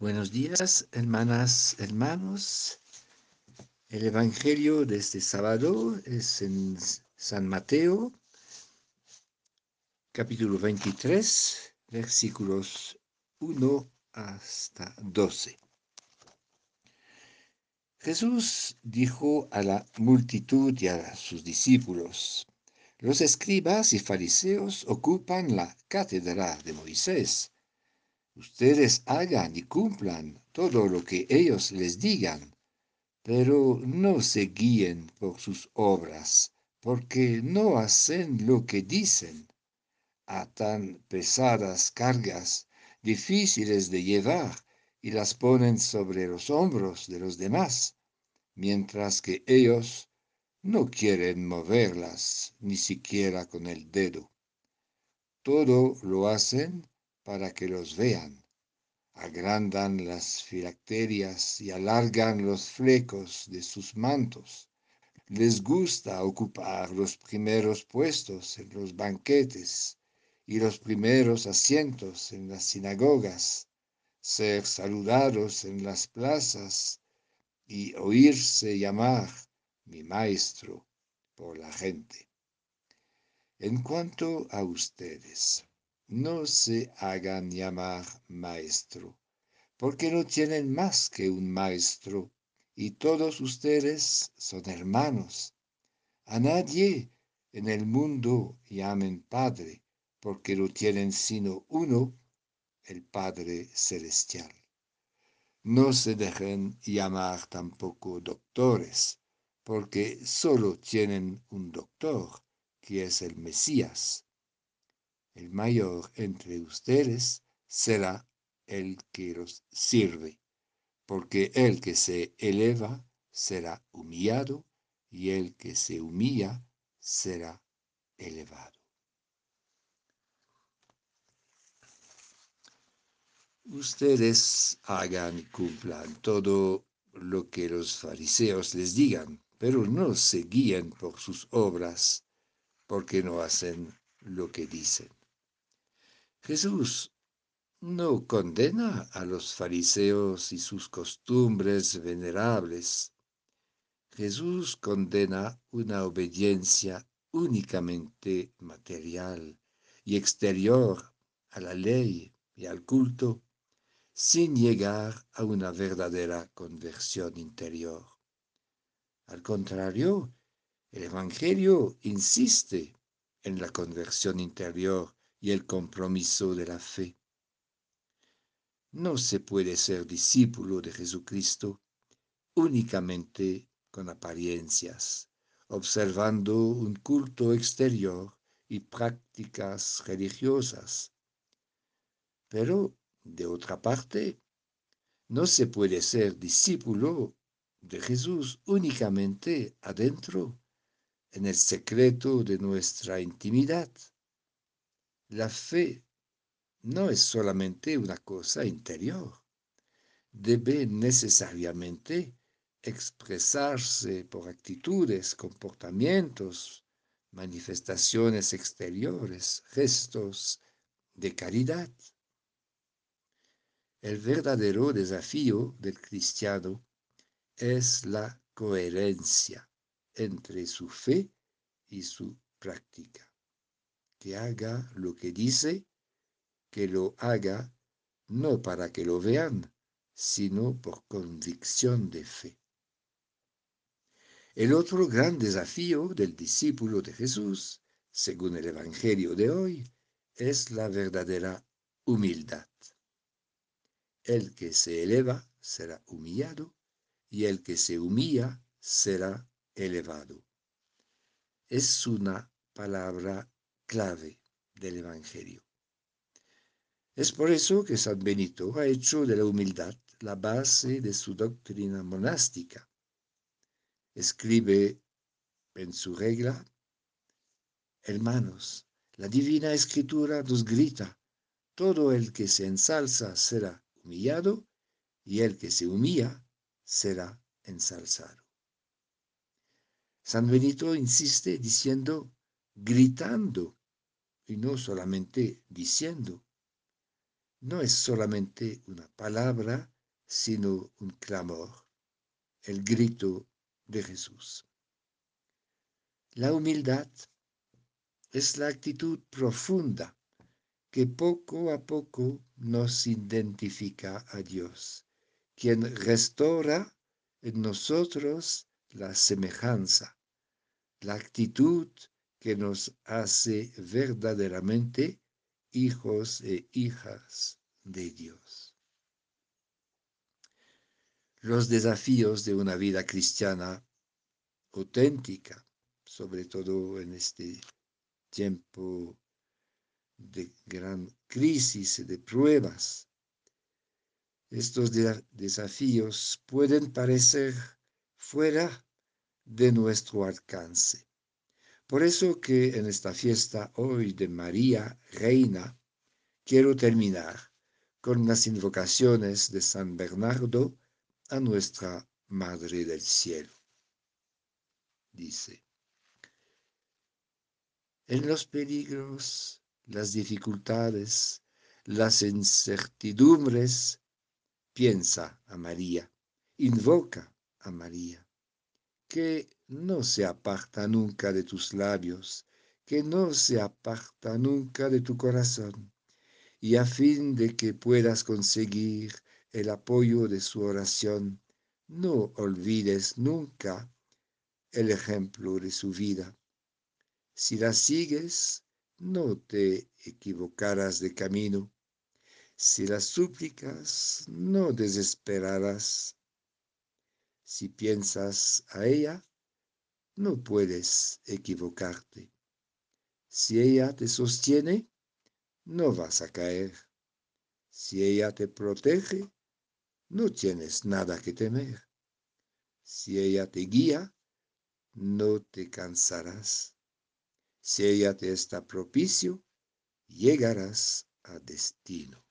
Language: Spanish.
Buenos días, hermanas, hermanos. El Evangelio de este sábado es en San Mateo, capítulo 23, versículos 1 hasta 12. Jesús dijo a la multitud y a sus discípulos, los escribas y fariseos ocupan la cátedra de Moisés Ustedes hagan y cumplan todo lo que ellos les digan, pero no se guíen por sus obras, porque no hacen lo que dicen. Atan pesadas cargas difíciles de llevar y las ponen sobre los hombros de los demás, mientras que ellos no quieren moverlas ni siquiera con el dedo. Todo lo hacen para que los vean. Agrandan las filacterias y alargan los flecos de sus mantos. Les gusta ocupar los primeros puestos en los banquetes y los primeros asientos en las sinagogas, ser saludados en las plazas y oírse llamar mi maestro por la gente. En cuanto a ustedes, no se hagan llamar maestro, porque no tienen más que un maestro, y todos ustedes son hermanos. A nadie en el mundo llamen Padre, porque no tienen sino uno, el Padre Celestial. No se dejen llamar tampoco doctores, porque solo tienen un doctor, que es el Mesías el mayor entre ustedes será el que los sirve, porque el que se eleva será humillado, y el que se humilla será elevado. Ustedes hagan y cumplan todo lo que los fariseos les digan, pero no se guíen por sus obras, porque no hacen lo que dicen. Jesús no condena a los fariseos y sus costumbres venerables. Jesús condena una obediencia únicamente material y exterior a la ley y al culto, sin llegar a una verdadera conversión interior. Al contrario, el Evangelio insiste en la conversión interior y el compromiso de la fe. No se puede ser discípulo de Jesucristo únicamente con apariencias, observando un culto exterior y prácticas religiosas. Pero, de otra parte, no se puede ser discípulo de Jesús únicamente adentro, en el secreto de nuestra intimidad. La fe no es solamente una cosa interior, debe necesariamente expresarse por actitudes, comportamientos, manifestaciones exteriores, gestos de caridad. El verdadero desafío del cristiano es la coherencia entre su fe y su práctica que haga lo que dice, que lo haga no para que lo vean, sino por convicción de fe. El otro gran desafío del discípulo de Jesús, según el Evangelio de hoy, es la verdadera humildad. El que se eleva será humillado y el que se humilla será elevado. Es una palabra clave del Evangelio. Es por eso que San Benito ha hecho de la humildad la base de su doctrina monástica. Escribe en su regla, hermanos, la divina escritura nos grita, todo el que se ensalza será humillado y el que se humilla será ensalzado. San Benito insiste diciendo, gritando y no solamente diciendo. no es solamente una palabra, sino un clamor, el grito de Jesús. La humildad es la actitud profunda que poco a poco nos identifica a Dios, quien restaura en nosotros la semejanza, la actitud que nos hace verdaderamente hijos e hijas de Dios. Los desafíos de una vida cristiana auténtica, sobre todo en este tiempo de gran crisis y de pruebas. Estos desafíos pueden parecer fuera de nuestro alcance. Por eso que en esta fiesta hoy de María Reina, quiero terminar con las invocaciones de San Bernardo a nuestra Madre del Cielo. Dice, en los peligros, las dificultades, las incertidumbres, piensa a María, invoca a María, que no se aparta nunca de tus labios, que no se aparta nunca de tu corazón, y a fin de que puedas conseguir el apoyo de su oración, no olvides nunca el ejemplo de su vida. Si la sigues, no te equivocarás de camino. Si la súplicas, no desesperarás. Si piensas a ella, no puedes equivocarte. Si ella te sostiene, no vas a caer. Si ella te protege, no tienes nada que temer. Si ella te guía, no te cansarás. Si ella te está propicio, llegarás a destino.